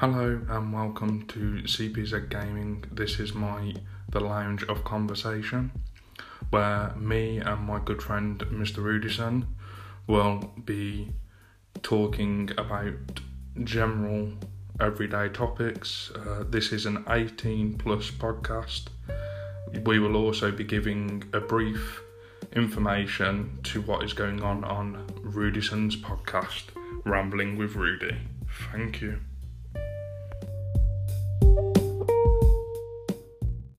Hello and welcome to CPZ Gaming. This is my the lounge of conversation, where me and my good friend Mr. Rudison will be talking about general everyday topics. Uh, this is an 18 plus podcast. We will also be giving a brief information to what is going on on Rudison's podcast, Rambling with Rudy. Thank you.